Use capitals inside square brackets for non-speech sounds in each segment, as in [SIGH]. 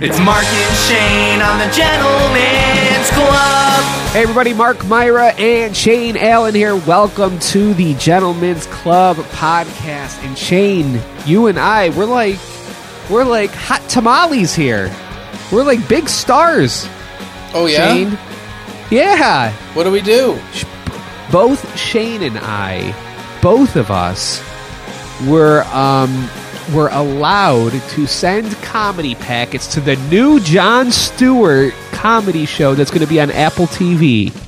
It's Mark and Shane on the Gentleman's Club. Hey everybody, Mark Myra and Shane Allen here. Welcome to the Gentlemen's Club podcast. And Shane, you and I, we're like we're like hot tamales here. We're like big stars. Oh yeah. Shane. Yeah. What do we do? Both Shane and I, both of us were um were allowed to send comedy packets to the new Jon Stewart comedy show that's going to be on Apple TV.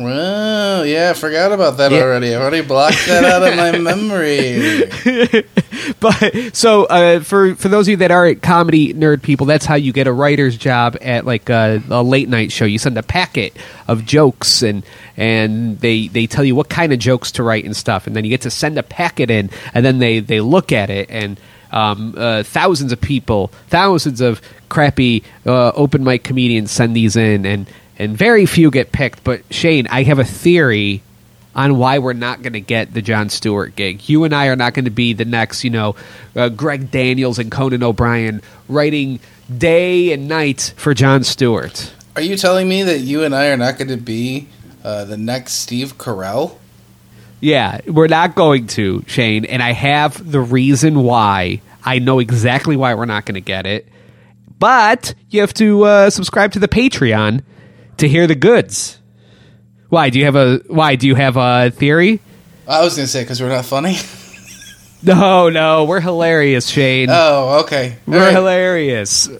Well, yeah, I forgot about that Yeah. already. I already blocked that out of my [LAUGHS] memory. [LAUGHS] but so uh, for for those of you that aren't comedy nerd people, that's how you get a writer's job at like a, a late night show. You send a packet of jokes and and they they tell you what kind of jokes to write and stuff, and then you get to send a packet in, and then they they look at it and. Um, uh, thousands of people, thousands of crappy uh, open mic comedians send these in, and and very few get picked. But Shane, I have a theory on why we're not going to get the Jon Stewart gig. You and I are not going to be the next, you know, uh, Greg Daniels and Conan O'Brien writing day and night for Jon Stewart. Are you telling me that you and I are not going to be uh, the next Steve Carell? Yeah, we're not going to, Shane, and I have the reason why. I know exactly why we're not going to get it. But you have to uh, subscribe to the Patreon to hear the goods. Why? Do you have a why? Do you have a theory? I was going to say because we're not funny. [LAUGHS] No, no, we're hilarious, Shane. oh, okay. All We're right. hilarious.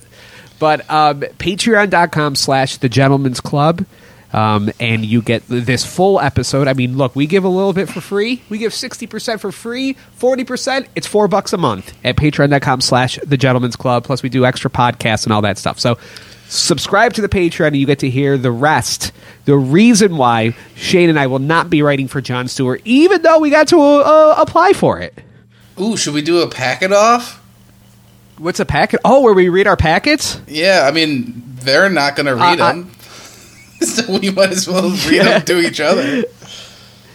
But um, patreon.com slash the gentleman's club. Um, and you get this full episode. I mean, look, we give a little bit for free. We give 60% for free, 40%. It's four bucks a month at patreon.com slash the gentleman's club. Plus, we do extra podcasts and all that stuff. So, subscribe to the Patreon and you get to hear the rest. The reason why Shane and I will not be writing for Jon Stewart, even though we got to uh, apply for it. Ooh, should we do a packet off? What's a packet? Oh, where we read our packets? Yeah, I mean, they're not going to read Uh, I- them. [LAUGHS] so we might as well read them to each other.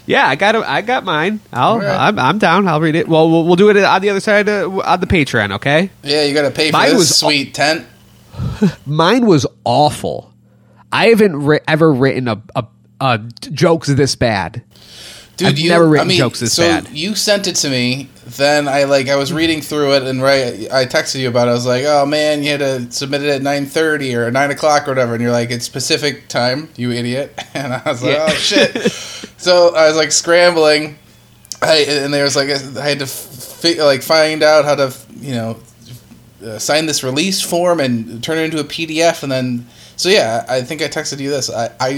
Yeah, I got I got mine. I'll, right. I'm, I'm down. I'll read it. Well, we'll, we'll do it on the other side uh, on the Patreon. Okay. Yeah, you got to pay for Mine this was- sweet tent. [LAUGHS] Mine was awful. I haven't ri- ever written a, a, a jokes this bad. Dude, I've you, never written I mean, jokes this so bad. You sent it to me. Then I like I was reading through it and right I texted you about it. I was like, oh man, you had to submit it at nine thirty or nine o'clock or whatever. And you're like, it's Pacific time, you idiot. [LAUGHS] And I was like, Yeah. oh shit. [LAUGHS] so I was like scrambling. I and there was like I had to fi- like find out how to you know uh, sign this release form and turn it into a PDF and then so yeah I think I texted you this I I,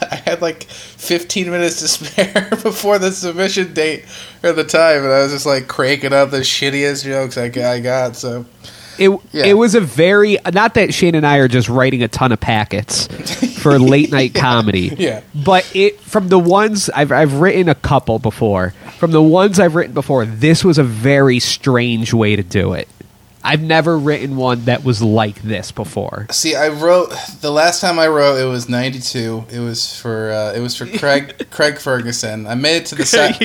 [LAUGHS] I had like 15 minutes to [LAUGHS] spare before the submission date or the time and I was just like cranking out the shittiest jokes I, got- I got so It Yeah. it was a very not that Shane and I are just writing a ton of packets for [LAUGHS] late night comedy. Yeah. But it from the ones I've I've written a couple before. From the ones I've written before, this was a very strange way to do it. I've never written one that was like this before. see I wrote the last time I wrote it was 92 it was for uh, it was for Craig [LAUGHS] Craig Ferguson I made it to the sec-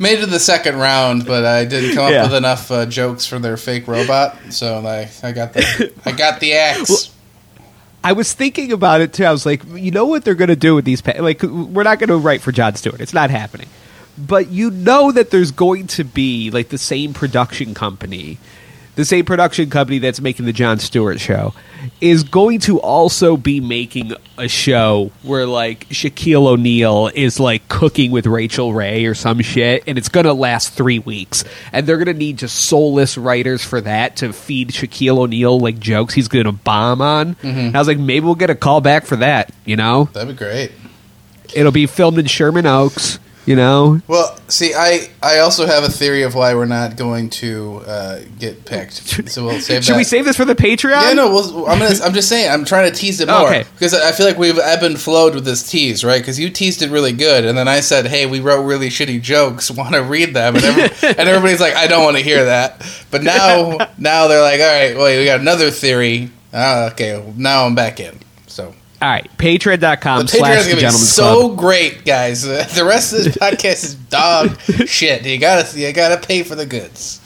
made it to the second round but I didn't come up Yeah. with enough uh, jokes for their fake robot so I I got the I got the axe [LAUGHS] I was thinking about it too. I was like, you know what they're going to do with these? Pa- like, we're not going to write for Jon Stewart. It's not happening. But you know that there's going to be like the same production company, the same production company that's making the Jon Stewart show, is going to also be making a show where like Shaquille O'Neal is like cooking with Rachael Ray or some shit, and it's going to last three weeks, and they're going to need just soulless writers for that to feed Shaquille O'Neal like jokes he's going to bomb on. Mm-hmm. And I was like, maybe we'll get a call back for that. You know, that'd be great. it'll be filmed in Sherman Oaks. You know, Well, see, I I also have a theory of why we're not going to uh, get picked. So we'll save. should that. we save this for the Patreon? Yeah, no. Well, I'm gonna, I'm just saying. I'm trying to tease it more Okay. because I feel like we've ebb and flowed with this tease, right? Because you teased it really good, and then I said, "Hey, we wrote really shitty jokes. [LAUGHS] Want to read them?" And, every, [LAUGHS] and everybody's like, "I don't want to hear that." But now, [LAUGHS] now they're like, "All right, wait, we got another theory." Ah, okay, now I'm back in. All right, patreon.com the slash gonna be so club. great, guys. [LAUGHS] The rest of this podcast is dog [LAUGHS] shit. You gotta, you gotta pay for the goods.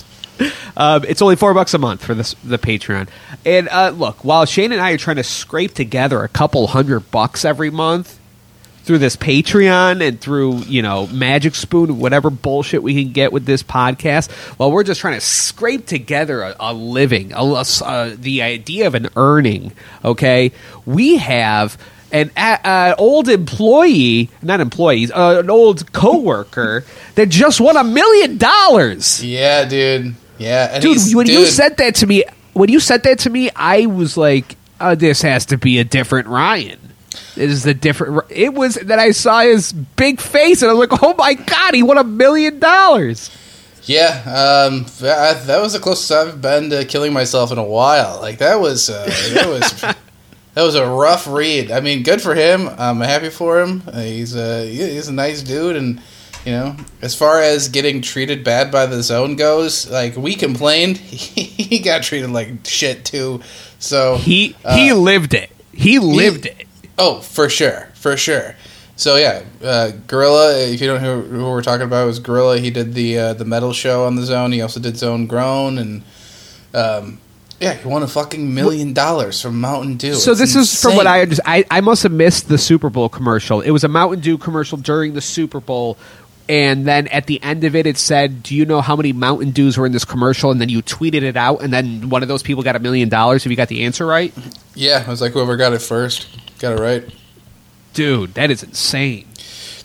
Um, it's only four bucks a month for this, the Patreon. And uh, look, while Shane and I are trying to scrape together a couple hundred bucks every month through this Patreon and through you know Magic Spoon, whatever bullshit we can get with this podcast, while we're just trying to scrape together a, a living, a, a- the idea of an earning. Okay, we have. An uh, old employee, not employees, uh, an old coworker [LAUGHS] that just won a million dollars. Yeah, dude. Yeah, and dude, when you said that to me, when you said that to me, I was like, uh, "This has to be a different Ryan." It is the different. It was that I saw his big face, and I was like, "Oh my god, he won a million dollars!" Yeah, um, that, that was the closest I've been to killing myself in a while. Like that was uh, that was [LAUGHS] that was a rough read. I mean, good for him. I'm happy for him. Uh, he's a he's a nice dude, and you know, as far as getting treated bad by the zone goes, like we complained, [LAUGHS] he got treated like shit too. So He uh, he lived it. He lived it. Oh, for sure, for sure. So yeah, uh, Gorilla. If you don't know who, who we're talking about, it was Gorilla. He did the uh, the metal show on the Zone. He also did Zone Grown, and um, yeah, he won a fucking million dollars from Mountain Dew. So It's this is from what. I understand. I, I must have missed the Super Bowl commercial. It was a Mountain Dew commercial during the Super Bowl, and then at the end of it, it said, "Do you know how many Mountain Dews were in this commercial?" And then you tweeted it out, and then one of those people got a million dollars if you got the answer right. Yeah, I was like, whoever got it first got it right. Dude, that is insane.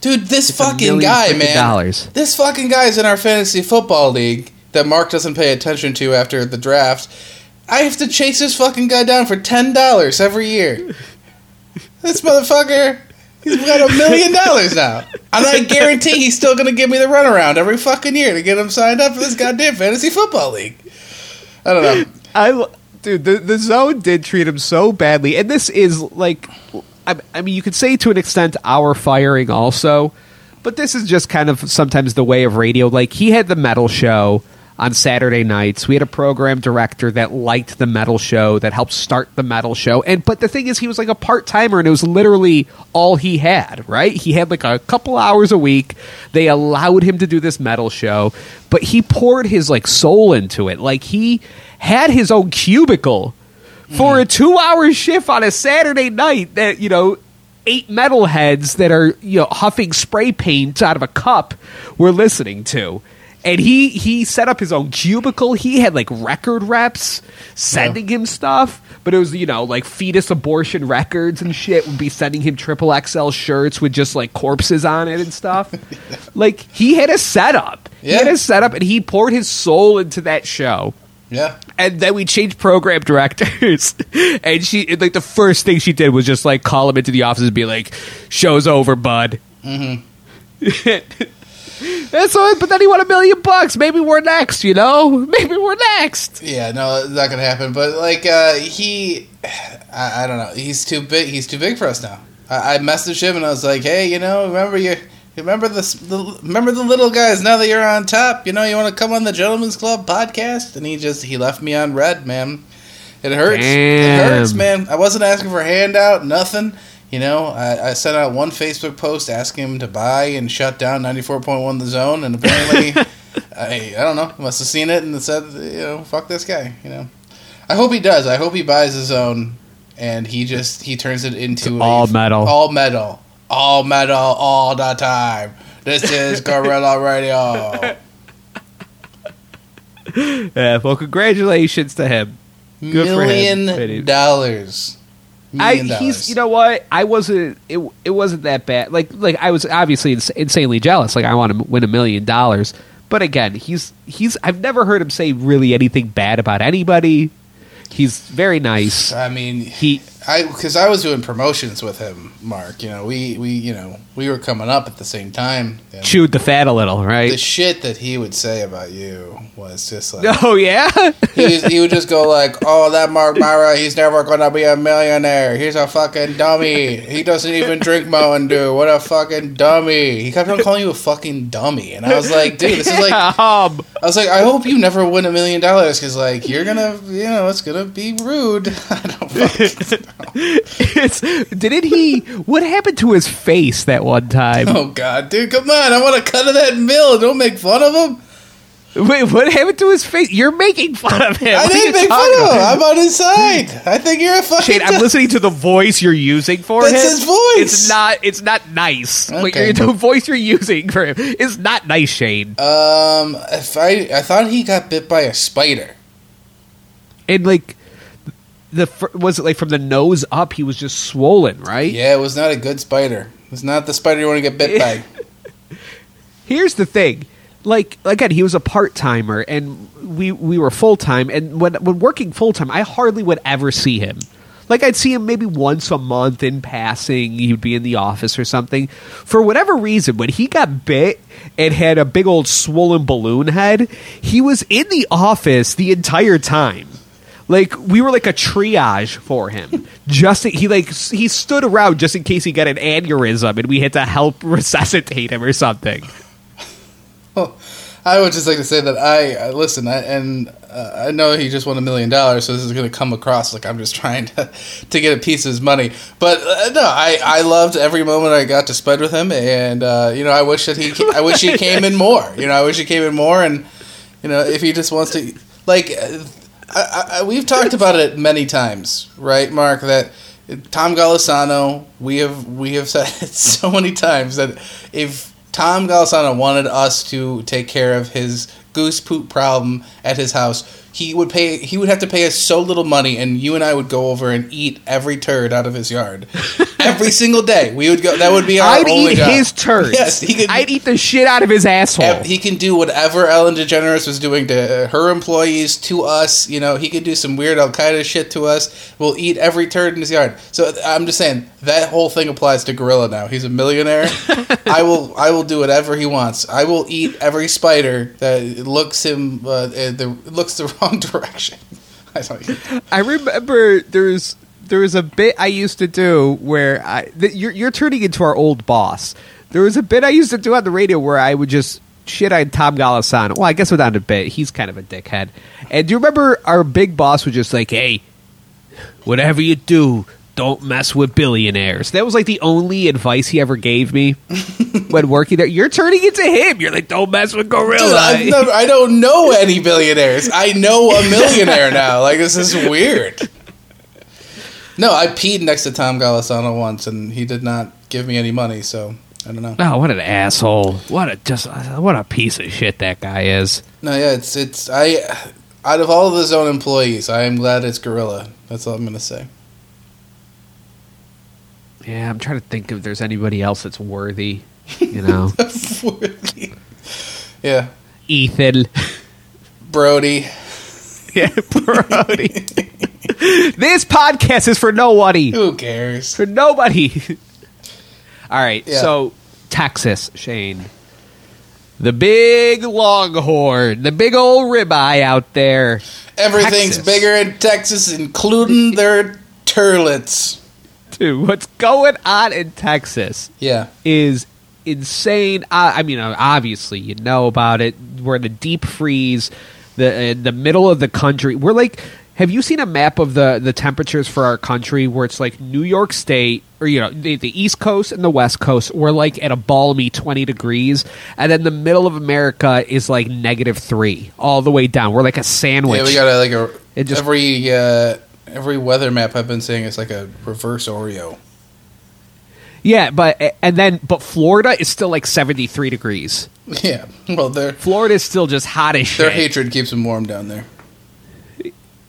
Dude, this It's fucking guy, man. dollars. This fucking guy is in our fantasy football league that Mark doesn't pay attention to after the draft. I have to chase this fucking guy down for ten dollars every year. This motherfucker, he's got a million dollars now, and I guarantee he's still gonna give me the runaround every fucking year to get him signed up for this goddamn fantasy football league. I don't know. I dude, the the zone did treat him so badly, and this is like, I, I mean, you could say to an extent our firing also, but this is just kind of sometimes the way of radio. Like he had the metal show on Saturday nights. We had a program director that liked the metal show that helped start the metal show, and but the thing is, he was like a part timer, and it was literally all he had. Right? He had like a couple hours a week. They allowed him to do this metal show, but he poured his like soul into it. Like he had his own cubicle for a two hour shift on a Saturday night that, you know, eight metalheads that are, you know, huffing spray paint out of a cup were listening to. And he he set up his own cubicle. He had like record reps sending him stuff, but it was you know like fetus abortion records and shit would be sending him triple XL shirts with just like corpses on it and stuff. [LAUGHS] like he had a setup. Yeah. He had a setup, and he poured his soul into that show Yeah, and then we changed program [LAUGHS] directors and she like the first thing she did was just like call him into the office and be like show's over bud mm-hmm. [LAUGHS] that's all but then he won a million bucks maybe we're next you know maybe we're next yeah, no, it's not gonna happen. But like, uh, he, [SIGHS] I, I don't know, he's too big. He's too big for us now. I, I messaged him and I was like, hey, you know, remember you. Remember the, the remember the little guys. Now that you're on top, you know you want to come on the Gentleman's Club podcast, and he just he left me on red, man. It hurts. It hurts, man. I wasn't asking for a handout, nothing. You know, I, I sent out one Facebook post asking him to buy and shut down 94.1 The Zone, and apparently, [LAUGHS] I, I don't know, must have seen it and said, you know, fuck this guy, you know. I hope he does. I hope he buys his own and he just, he turns it into all metal. All metal. All metal all the time. This is Gorilla [LAUGHS] Radio. yeah well congratulations to him Good for him. Million dollars. I he's you know what? I wasn't it it wasn't that bad. Like like I was obviously ins- insanely jealous. Like I want to win a million dollars. But again he's he's I've never heard him say really anything bad about anybody. He's very nice. I mean, he I because I was doing promotions with him, Mark. You know, we we you know we were coming up at the same time. chewed the fat a little right? the shit that he would say about you was just like [LAUGHS] oh yeah [LAUGHS] he, he would just go like, "Oh, that Mark Myra, he's never gonna be a millionaire. He's a fucking dummy. He doesn't even drink Mountain Dew. What a fucking dummy." He kept on calling you a fucking dummy, and I was like, "Dude, this is like." [LAUGHS] um, I was like, I hope you never win a million dollars because, like, you're gonna, you know, it's gonna be rude. I don't fucking. It's, didn't he what happened to his face that one time Oh God, dude, come on! I want to cut of that mill. Don't make fun of him. Wait, what happened to his face? You're making fun of him. I what didn't make fun of him. I'm on his side. I think you're a fucking. Shane, I'm listening to the voice you're using for That's him. his voice. It's not. It's not nice. Okay. the voice you're using for him is not nice, Shane. Um, if I I thought he got bit by a spider. and like the was it like from the nose up? He was just swollen, right? Yeah, it was not a good spider. It was not the spider you want to get bit by. [LAUGHS] Here's the thing. Like again, he was a part timer, and we we were full time. And when when working full time, I hardly would ever see him. Like I'd see him maybe once a month in passing. He'd be in the office or something. For whatever reason, when he got bit and had a big old swollen balloon head, he was in the office the entire time. Like we were like a triage for him. [LAUGHS] Just he like he stood around just in case he got an aneurysm and we had to help [LAUGHS] resuscitate him or something. I would just like to say that I uh, listen, I, and uh, I know he just won a million dollars, so this is going to come across like I'm just [LAUGHS] trying to to get a piece of his money. But uh, no, I, I loved every moment I got to spend with him, and uh, you know I wish that he I wish he came in more. You know I wish he came in more, and you know if he just wants to like. I, I, we've talked about it many times, right, Mark? That Tom Golisano, we have we have said [LAUGHS] it so many times that if Tom Golisano wanted us to take care of his goose poop problem at his house, he would pay. He would have to pay us so little money, and you and I would go over and eat every turd out of his yard [LAUGHS] every single day. We would go. That would be our I'd only eat job. his [LAUGHS] turds. Yes, he could. I'd eat the shit out of his asshole. He can do whatever Ellen DeGeneres was doing to her employees, to us. You know, he could do some weird Al Qaeda shit to us. We'll eat every turd in his yard. So I'm just saying that whole thing applies to Gorilla now. He's a millionaire. [LAUGHS] I will, I will do whatever he wants. I will eat every spider that looks him, uh, uh, the looks the wrong direction. [LAUGHS] I. I remember there's there was a bit I used to do where I you're you're turning into our old boss. There was a bit I used to do on the radio where I would just shit on Tom Golisano. Well, I guess without a bit, he's kind of a dickhead. And do you remember our big boss was just like, "Hey, whatever you do, don't mess with billionaires." That was like the only advice he ever gave me [LAUGHS] when working there. You're turning into him. You're like, "Don't mess with Gorilla." Dude, I don't know any billionaires. I know a millionaire now. Like this is weird. No, I peed next to Tom Golisano once, and he did not give me any money. So I don't know. Oh, what an asshole! What a just what a piece of shit that guy is. No, yeah, it's it's I. Out of all of his own employees, I am glad it's Gorilla. That's all I'm gonna say. Yeah, I'm trying to think if there's anybody else that's worthy. You know, [LAUGHS] yeah, Ethan. Brody. [LAUGHS] yeah, Brody. this podcast is for nobody. Who cares? For nobody. [LAUGHS] All right, Yeah. so Texas, Shane. The big longhorn, the big old ribeye out there. Everything's Texas. bigger in Texas, including their turlets. [LAUGHS] What's going on in Texas? Yeah. is insane. I, I mean, uh, obviously, you know about it. We're in the deep freeze, the in the middle of the country. We're like, have you seen a map of the the temperatures for our country where it's like New York State or you know the, the East Coast and the West Coast? We're like at a balmy twenty degrees, and then the middle of America is like negative three all the way down. We're like a sandwich. Yeah, we got like a It just- every uh, every weather map I've been seeing is like a reverse Oreo. yeah, but and then but Florida is still like seventy three degrees. [LAUGHS] Yeah, well, their Florida is still just hot as shit. their hatred keeps them warm down there.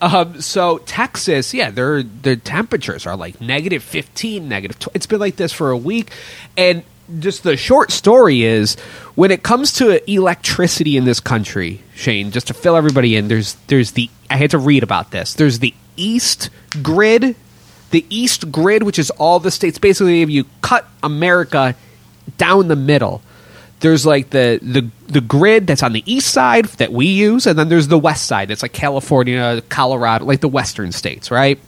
Um, so Texas, yeah, their their temperatures are like negative fifteen, negative. Tw- it's been like this for a week, and just the short story is when it comes to electricity in this country, Shane. Just to fill everybody in, there's there's the I had to read about this. There's the East Grid, the East Grid, which is all the states. Basically, if you cut America down the middle, there's like the the the grid that's on the east side that we use, and then there's the west side. It's like California, Colorado, like the western states, right?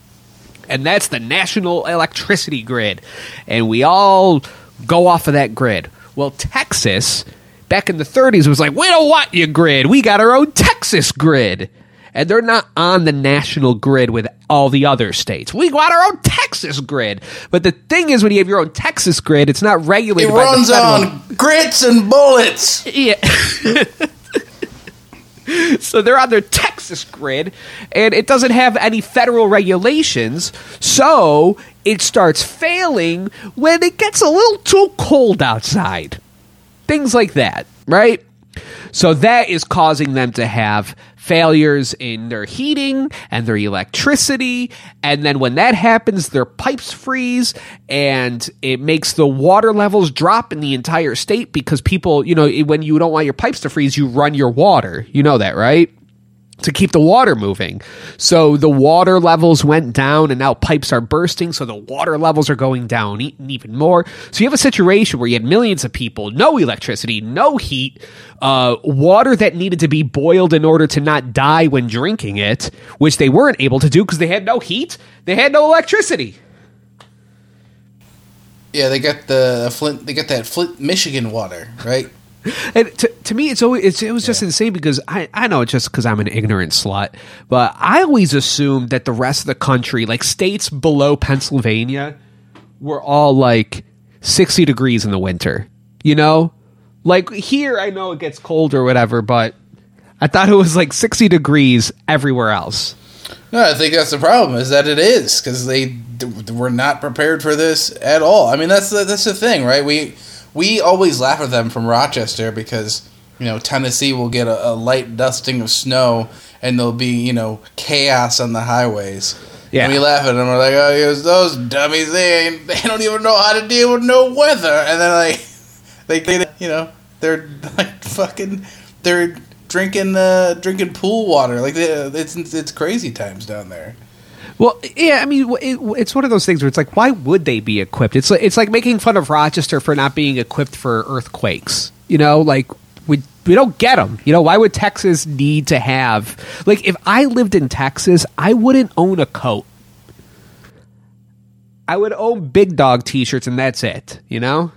And that's the national electricity grid, and we all go off of that grid. Well, Texas back in the 30s was like, we don't want your grid. We got our own Texas grid. And they're not on the national grid with all the other states. We got our own Texas grid. But the thing is, when you have your own Texas grid, it's not It regulated by the runs on grits and bullets. yeah. [LAUGHS] so they're on their Texas grid, and it doesn't have any federal regulations, so it starts failing when it gets a little too cold outside. Things like that, right? So that is causing them to have failures in their heating and their electricity. And then when that happens, their pipes freeze and it makes the water levels drop in the entire state because people, you know, when you don't want your pipes to freeze, you run your water. You know that, right? To keep the water moving. So the water levels went down and now pipes are bursting. So the water levels are going down even more. So you have a situation where you had millions of people, no electricity, no heat, uh, water that needed to be boiled in order to not die when drinking it, which they weren't able to do because they had no heat, they had no electricity. Yeah, they got the Flint. They got that Flint, Michigan water, right? And to, to me, it's always it's, it was just insane because I I know it's just because I'm an ignorant slut, but I always assumed that the rest of the country, like states below Pennsylvania, were all like 60 degrees in the winter. You know, like here, I know it gets cold or whatever, but I thought it was like 60 degrees everywhere else. No, I think that's the problem is that it is because they d- were not prepared for this at all. I mean, that's the, that's the thing, right? We we always laugh at them from Rochester because you know Tennessee will get a, a light dusting of snow and there'll be you know chaos on the highways. Yeah. And we laugh at them. We're like, oh, yes, those dummies. They ain't, [LAUGHS] they don't even know how to deal with no weather. And then like [LAUGHS] they, they you know they're like fucking they're drinking uh drinking pool water like they, it's it's crazy times down there. Well, yeah, I mean, it, it's one of those things where it's like, why would they be equipped? It's like, it's like making fun of Rochester for not being equipped for earthquakes. You know, like we we don't get them. You know, why would Texas need to have like if I lived in Texas, I wouldn't own a coat. I would own big dog T-shirts and that's it. You know.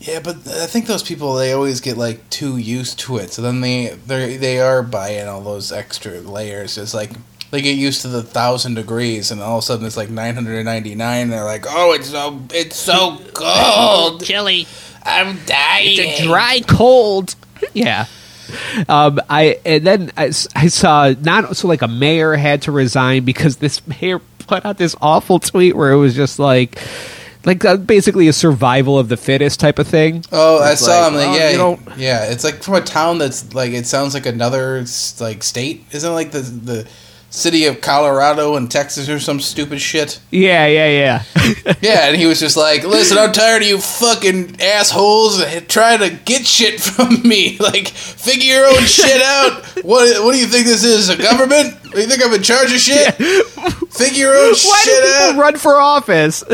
Yeah, but I think those people they always get like too used to it, so then they they they are buying all those extra layers. It's like they get used to the thousand degrees, and all of a sudden it's like nine hundred and ninety nine. They're like, "Oh, it's so it's so cold, [LAUGHS] Chilly. I'm dying." It's a dry cold. [LAUGHS] Yeah. Um, I and then I saw not so like a mayor had to resign because this [LAUGHS] mayor put out this awful tweet where it was just like like uh, basically a survival of the fittest type of thing. Oh, I saw like, him. Like, oh, yeah, you don't- yeah. It's like from a town that's like it sounds like another like state. Isn't it like the the city of Colorado and Texas or some stupid shit? Yeah, yeah, yeah. [LAUGHS] [LAUGHS] Yeah, and he was just like, "Listen, I'm tired of you fucking assholes trying to get shit [LAUGHS] from me. Like, figure your own shit out. What What do you think this is? A government? Do you think I'm in charge of shit? Figure Why do people out." run for office?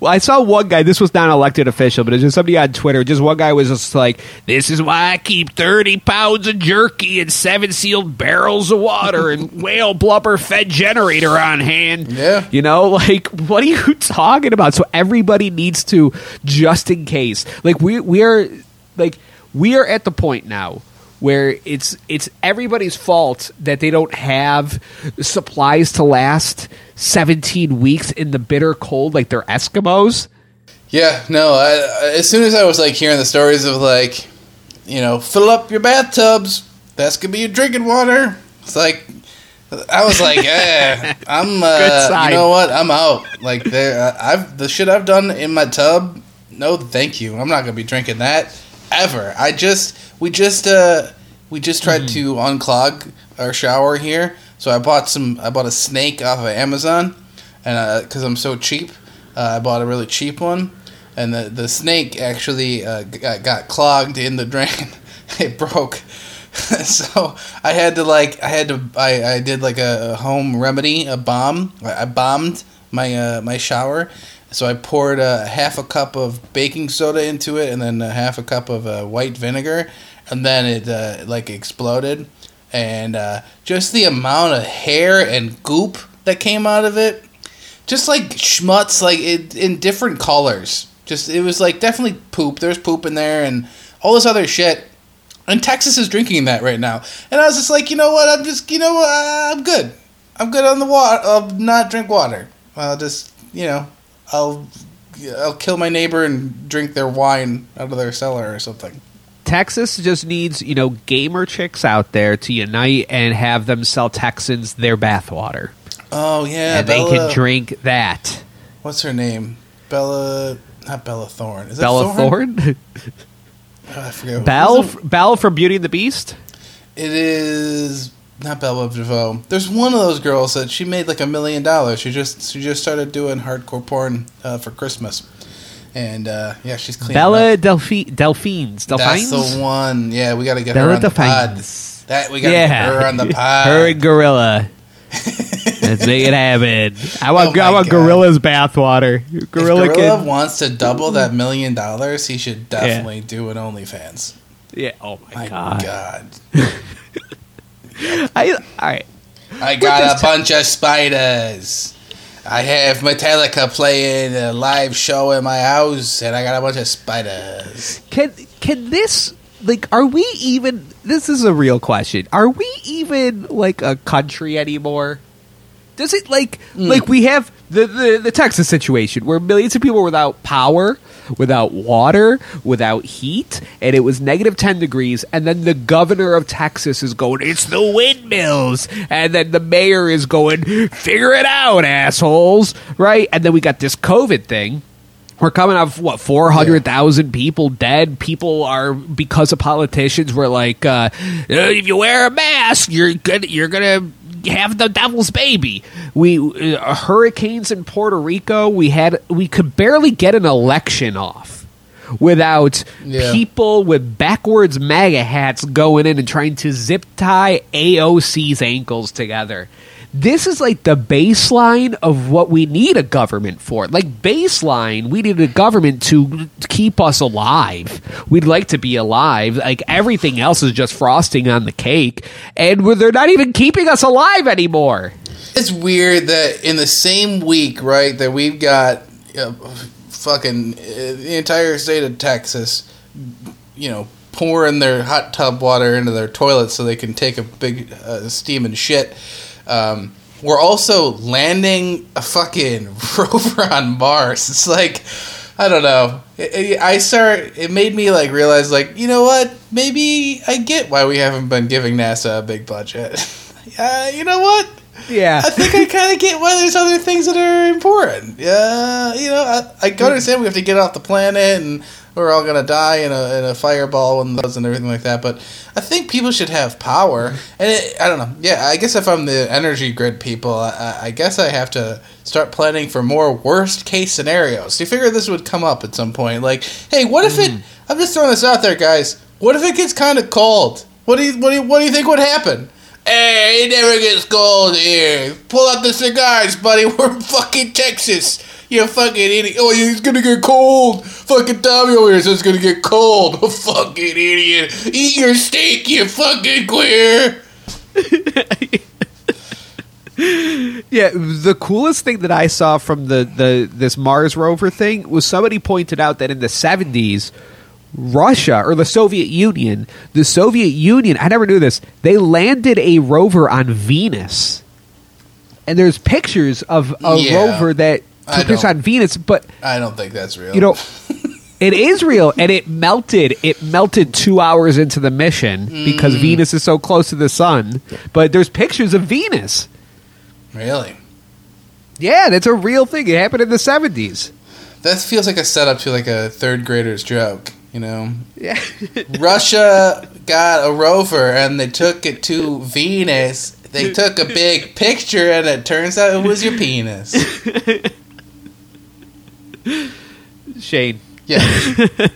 well, [LAUGHS] I saw one guy. This was not an elected official, but it was just somebody on Twitter. Just one guy was just like, "This is why I keep thirty pounds of jerky and seven sealed barrels of water and [LAUGHS] whale blubber fed generator on hand." Yeah. you know, [LAUGHS] like what are you talking about? So everybody needs to, just in case. Like we we are like we are at the point now where it's it's everybody's fault that they don't have supplies to last 17 weeks in the bitter cold like they're Eskimos. Yeah, no. I, as soon as I was like hearing the stories of like, you know, fill up your bathtubs. That's gonna be your drinking water. It's like. I was like, [LAUGHS] eh, I'm. Uh, you know what? I'm out. Like, there, I've the shit I've done in my tub. No, thank you. I'm not gonna be drinking that ever. I just, we just, uh, we just tried Mm-hmm. to unclog our shower here. So I bought some. I bought a snake off of Amazon, and because I'm so cheap, uh, I bought a really cheap one. And the the snake actually uh, got, got clogged in the [LAUGHS] drain. it broke. [LAUGHS] so I had to like I had to I, I did like a, home remedy a bomb I I bombed my uh, my shower so I poured a half a cup of baking soda into it and then a half a cup of uh, white vinegar and then it uh, like exploded and uh, just the amount of hair and goop that came out of it just like schmutz like it in different colors just it was like definitely poop there's poop in there and all this other shit and Texas is drinking that right now. And I was just like, you know what? I'm just, you know, what? I'm good. I'm good on the water. I'll not drink water. I'll just, you know, I'll, I'll kill my neighbor and drink their wine out of their cellar or something. Texas just needs you know gamer chicks out there to unite and have them sell Texans their bathwater, Oh yeah, and they can drink that. What's her name? Bella, not Bella Thorne. Is it Bella Thorne? Thorne, [LAUGHS] Oh, I forget. Belle? Belle from Beauty and the Beast. It is not Bella DeVoe. There's one of those girls that she made like a million dollars. She just she just started doing hardcore porn uh, for Christmas, and uh, yeah, she's clean. Bella Delphi- Delphines. That's Delphines? the one. Yeah, we got to get Bella her on the pod. That we got to Yeah. get her on the [LAUGHS] pod. Her and Gorilla. [LAUGHS] Let's make it happen. I want, Oh I want God. Gorilla's bathwater. If Gorilla Gorilla can. wants to double that million dollars, he should definitely do an OnlyFans. Yeah. Oh my, My god. God. [LAUGHS] I, all right. I got a bunch of spiders. I have Metallica playing a live show in my house, and I got a bunch of spiders. Can can this like? Are we even? This is a real question. Are we even like a country anymore? Does it like hmm. like we have the, the the Texas situation where millions of people were without power, without water, without heat, and it was negative ten degrees, and then the governor of Texas is going, "It's the windmills," and then the mayor is going, "Figure it out, assholes!" Right? And then we got this COVID thing. We're coming off what four hundred thousand people dead. People are because of politicians. We're like, uh, if you wear a mask, you're gonna you're gonna have the devil's baby. We uh, hurricanes in Puerto Rico. We had we could barely get an election off without Yeah. people with backwards MAGA hats going in and trying to zip tie AOC's ankles together. This is like the baseline of what we need a government for. Like baseline, we need a government to keep us alive. We'd like to be alive. Like everything else is just frosting on the cake, and they're not even keeping us alive anymore. It's weird that in the same week, right, that we've got uh, fucking uh, the entire state of Texas, you know, pouring their hot tub water into their toilets so they can take a big uh, steam and shit. Um, we're also landing a fucking [LAUGHS] rover on Mars. It's like, I don't know. It, it- I start. It made me like realize, like, you know what? Maybe I get why we haven't been giving NASA a big budget. [LAUGHS] uh, you know what? Yeah, I think I kind of get why there's other things that are important. Yeah, you know, I, I understand we have to get off the planet and we're all gonna die in a, in a fireball and those and everything like that. But I think people should have power, and it, I don't know. Yeah, I guess if I'm the energy grid people, I- I, guess I have to start planning for more worst case scenarios. Do you figure this would come up at some point? Like, hey, what if it? Hmm. I'm just throwing this out there, guys. What if it gets kind of cold? What do you what do you, what do you think would happen? Hey, it never gets cold here. Pull out the cigars, buddy. [LAUGHS] We're in fucking Texas. You fucking idiot. Oh, it's gonna get cold. Fucking Tommy over here says it's gonna get cold. [LAUGHS] Fucking idiot. Eat your steak, you fucking queer. [LAUGHS] Yeah, the coolest thing that I saw from the, the this Mars rover thing was somebody pointed out that in the seventies, Russia or the Soviet Union, the Soviet Union, I never knew this, they landed a rover on Venus. And there's pictures of a Yeah, rover that took don't- on Venus, but I don't think that's real. you know [LAUGHS] it is real and it melted it melted two hours into the mission Mm. because venus is so close to the sun but there's pictures of venus really? yeah that's a real thing it happened in the 70s That feels like a setup to like a third grader's joke. You know, yeah [LAUGHS] Russia got a rover and they took it to Venus. They took a big picture and it turns out it was your penis. [LAUGHS] shane Yeah, [LAUGHS]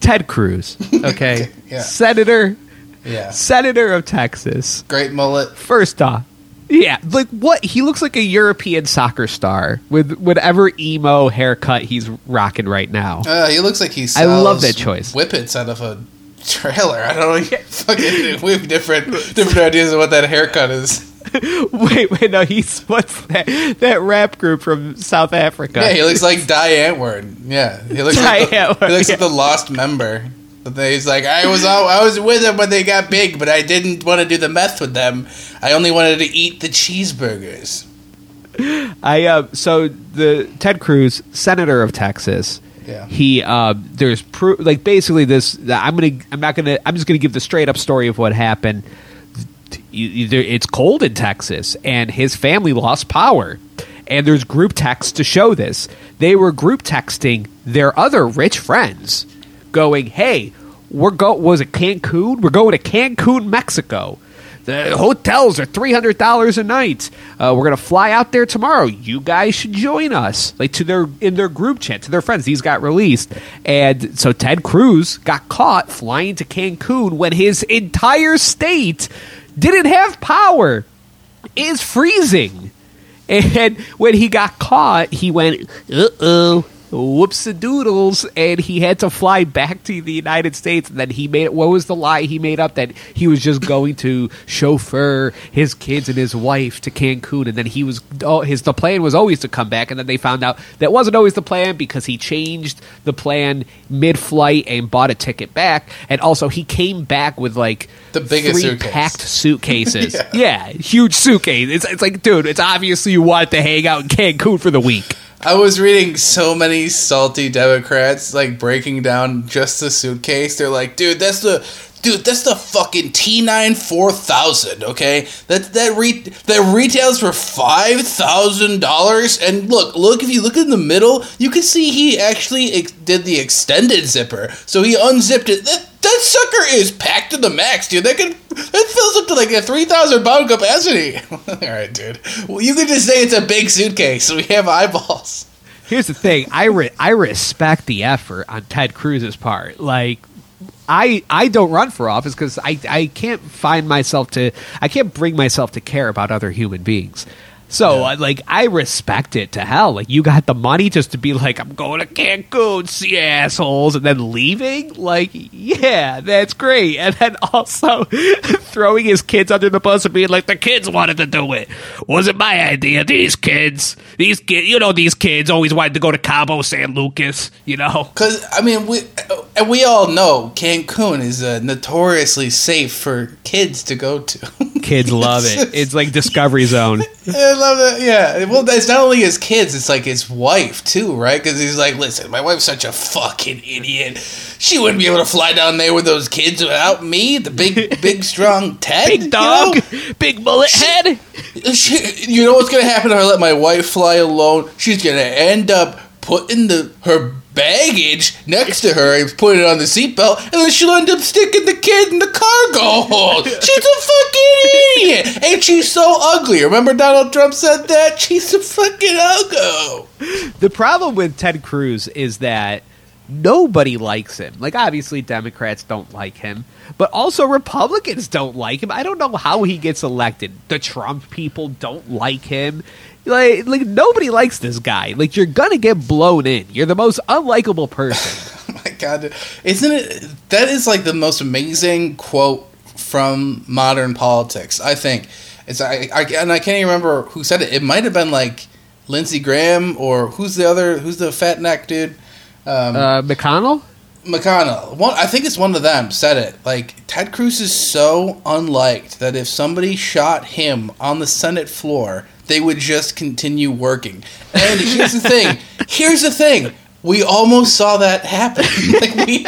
ted cruz okay Yeah. senator yeah. senator of texas Great mullet. first off yeah like what he looks like a european soccer star with whatever emo haircut he's rocking right now Uh, he looks like he's. I love that choice. Whippets out of a trailer. [LAUGHS] I don't know. [LAUGHS] Fucking, we have different different ideas of what that haircut is. [LAUGHS] wait wait no he's what's that that rap group from south africa Yeah, he looks like Die Antwoord. Yeah, he looks like the, Diane he looks like the lost member. But He's like, I was all, I was with them when they got big, but I didn't want to do the meth with them. I only wanted to eat the cheeseburgers. I uh, so the Ted Cruz, senator of Texas, Yeah. He uh, there's pro- like basically this. I'm gonna I'm not gonna I'm just gonna give the straight up story of what happened. It's cold in Texas, and his family lost power. And there's group text to show this. They were group texting their other rich friends, going, "Hey, we're go was it Cancun? We're going to Cancun, Mexico. The hotels are three hundred dollars a night. Uh, we're gonna fly out there tomorrow. You guys should join us." Like to their in their group chat to their friends. These got released, and so Ted Cruz got caught flying to Cancun when his entire state didn't have power. Is freezing. And when he got caught, he went, uh oh, whoops a doodles, and he had to fly back to the United States. And then he made what was the lie he made up that he was just going to chauffeur his kids and his wife to Cancun, and then he was oh, his the plan was always to come back, and then they found out that wasn't always the plan because he changed the plan mid-flight and bought a ticket back, and also he came back with like The biggest three suitcase. packed suitcases. [LAUGHS] Yeah. yeah. huge suitcase. It's, it's like, dude, it's obviously you wanted to hang out in Cancun for the week. I was reading so many salty Democrats like breaking down just the suitcase. They're like, dude, that's the dude, that's the fucking T nine four thousand. Okay, that that re- that retails for five thousand dollars. And look, look if you look in the middle, you can see he actually ex- did the extended zipper. So he unzipped it. That that sucker is packed to the max, dude. That can that fills up to like a three thousand pound capacity. [LAUGHS] All right, dude. Well, you could just say it's a big suitcase. We have eyeballs. Here's the thing: I re- I respect the effort on Ted Cruz's part. Like, I I don't run for office because I I can't find myself to I can't bring myself to care about other human beings. So uh, like I respect it to hell. Like you got the money just to be like I'm going to Cancun, see assholes, and then leaving. Like yeah, that's great. And then also [LAUGHS] throwing his kids under the bus and being like the kids wanted to do it. Wasn't my idea. These kids, these kids, you know, these kids always wanted to go to Cabo San Lucas. You know. Because I mean, we and we all know Cancun is uh, notoriously safe for kids to go to. Kids love [LAUGHS] it. It's like Discovery Zone. [LAUGHS] Love that. Yeah. Well, it's not only his kids; it's like his wife too, right? Because he's like, "Listen, my wife's such a fucking idiot. She wouldn't be able to fly down there with those kids without me, the big, [LAUGHS] big, strong Ted, Big you dog, know? big bullet head. She, you know what's gonna happen if I let my wife fly alone? She's gonna end up putting the her baggage next to her and putting it on the seatbelt, and then she'll end up sticking the kid in the cargo hold. [LAUGHS] She's a fucking idiot, and she's so ugly. Remember Donald Trump said that? She's a fucking uggo. The problem with Ted Cruz is that nobody likes him. Like obviously Democrats don't like him, but also Republicans don't like him. I don't know how he gets elected. The Trump people don't like him. Like like nobody likes this guy. Like you're gonna get blown in. You're the most unlikable person. [LAUGHS] Oh my god, isn't it? That is like the most amazing quote from modern politics. I think it's I, I and I can't even remember who said it. It might have been like Lindsey Graham or who's the other? Who's the fat neck dude? Um, Uh, McConnell? McConnell. One, I think it's one of them said it. Like Ted Cruz is so unliked that if somebody shot him on the Senate floor, they would just continue working. And here's the thing. [LAUGHS] Here's the thing. We almost saw that happen. [LAUGHS] like we,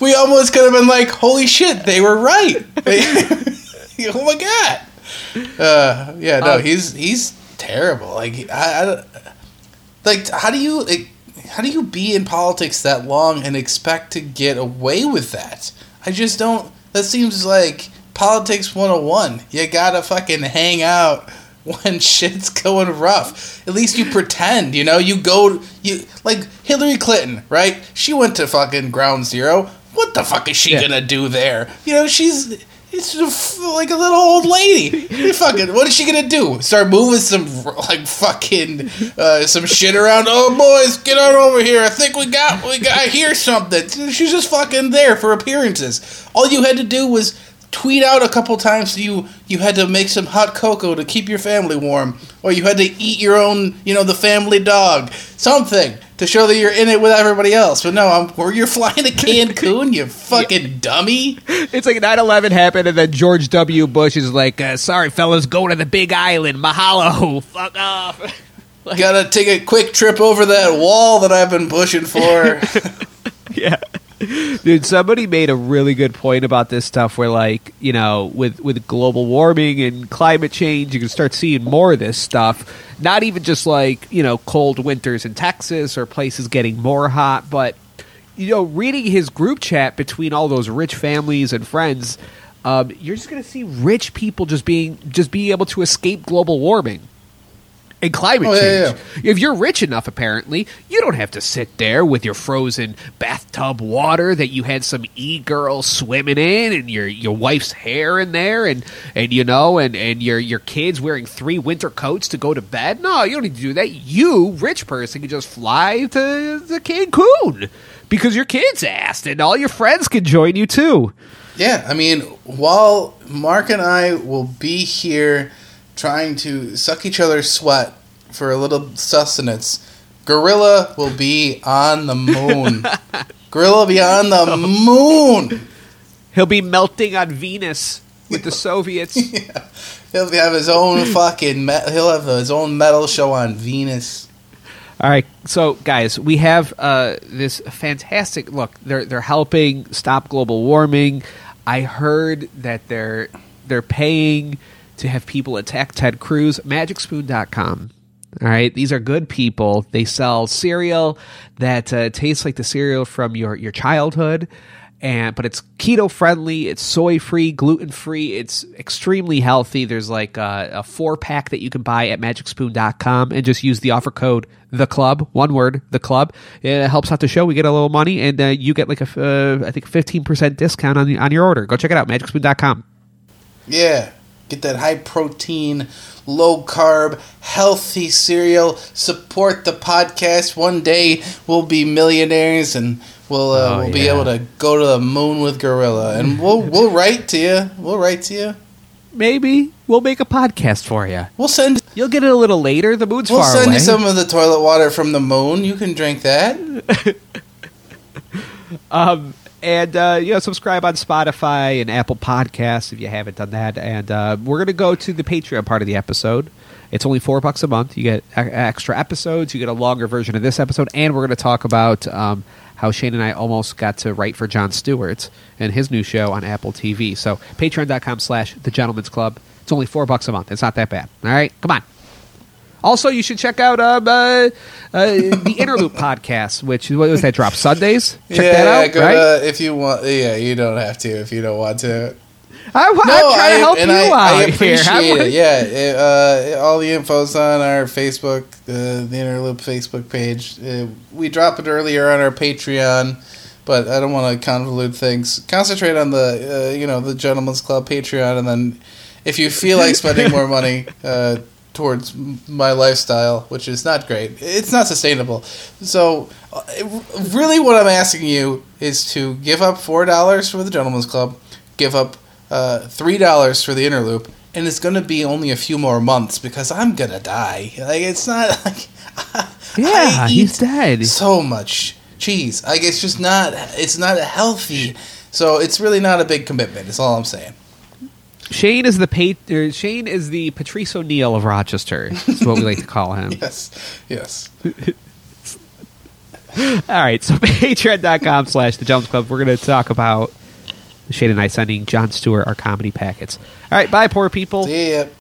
we almost could have been like, "Holy shit, they were right." [LAUGHS] oh my god. Uh, yeah, no, Uh, he's he's terrible. Like I, I like how do you like, how do you be in politics that long and expect to get away with that? I just don't. That seems like politics 101. You gotta fucking hang out [LAUGHS] when shit's going rough. At least you pretend, you know. You go, you like Hillary Clinton, right? She went to fucking ground zero. What the fuck is she Yeah. gonna do there? You know, she's. It's just like a little old lady. Fucking, what is she gonna do? Start moving some like fucking uh, some shit around? Oh boys, get on over here! I think we got we got. Hear something. She's just fucking there for appearances. All you had to do was tweet out a couple times you you had to make some hot cocoa to keep your family warm, or you had to eat your own, you know, the family dog, something to show that you're in it with everybody else. But no, I'm, or you're flying to Cancun, you [LAUGHS] fucking dummy. It's like 9-11 happened, and then George W. Bush is like, uh, "Sorry, fellas, go to the Big Island, mahalo, [LAUGHS] fuck off." [LAUGHS] Gotta take a quick trip over that wall that I've been pushing for. yeah. Dude, somebody made a really good point about this stuff where like, you know, with with global warming and climate change, you can start seeing more of this stuff. Not even just like, you know, cold winters in Texas or places getting more hot, but you know, reading his group chat between all those rich families and friends, um, you're just going to see rich people just being just being able to escape global warming and climate Oh, yeah, change. If you're rich enough, apparently, you don't have to sit there with your frozen bathtub water that you had some e girl swimming in, and your your wife's hair in there, and and you know, and and your your kids wearing three winter coats to go to bed. No, you don't need to do that. You, rich person, can just fly to, the Cancun because your kids asked, and all your friends can join you too. Yeah, I mean, while Mark and I will be here trying to suck each other's sweat for a little sustenance, Gorilla will be on the moon. [LAUGHS] Gorilla will be on the [LAUGHS] moon. He'll be melting on Venus with the [LAUGHS] Soviets. He'll have his own fucking. Me- he'll have his own metal show on Venus. All right, so guys, we have uh, this fantastic look. They're they're helping stop global warming. I heard that they're they're paying to have people attack Ted Cruz. MagicSpoon.com. All right, these are good people. They sell cereal that uh, tastes like the cereal from your your childhood, and but it's keto friendly. It's soy free, gluten free. It's extremely healthy. There's like a, a four pack that you can buy at MagicSpoon.com and just use the offer code the club, one word, the club. It helps out the show. We get a little money, and uh, you get like a uh, I think fifteen percent discount on the, on your order. Go check it out, MagicSpoon.com. Yeah. Get that high protein, low carb, healthy cereal. Support the podcast. One day we'll be millionaires and we'll uh, Oh, we'll be able to go to the moon with Gorilla. And we'll [LAUGHS] we'll write to you. We'll write to you. Maybe we'll make a podcast for you. We'll send You'll get it a little later. The moon's we'll far send you some of the toilet water from the moon. You can drink that. [LAUGHS] Um, and uh, you know, subscribe on Spotify and Apple Podcasts if you haven't done that. And uh, we're gonna go to the Patreon part of the episode. It's only four bucks a month. You get extra episodes. You get a longer version of this episode, and we're gonna talk about um, how Shane and I almost got to write for Jon Stewart and his new show on Apple TV. So Patreon.com/slash The Gentleman's Club. It's only four bucks a month. It's not that bad. All right, come on. Also, you should check out um, uh, uh, the Interloop podcast, which what was that drop Sundays? Check yeah, that out, go right? to- if you want. Yeah, you don't have to if you don't want to. I, am trying to help you I, out I here. appreciate I'm- it. Yeah, it, uh, all the info's on our Facebook, uh, the Interloop Facebook page. Uh, we drop it earlier on our Patreon, but I don't want to convolute things. Concentrate on the, uh, you know, the Gentleman's Club Patreon, and then if you feel like spending more money uh, towards my lifestyle, which is not great, it's not sustainable. So, uh, really, what I'm asking you is to give up four dollars for the Gentleman's Club, give up uh, three dollars for the Interloop, and it's going to be only a few more months because I'm gonna die. Like it's not [LAUGHS] like Yeah, he's dead. So much cheese, like it's just not. It's not healthy. So it's really not a big commitment. Is all I'm saying. Shane is the pa- or er, Shane is the Patrice O'Neal of Rochester. Is what we like to call him. [LAUGHS] Yes, yes. [LAUGHS] All right, so [LAUGHS] patreon.com slash the Jones Club. We're going to talk about Shane and I sending Jon Stewart our comedy packets. All right, bye, poor people. See ya.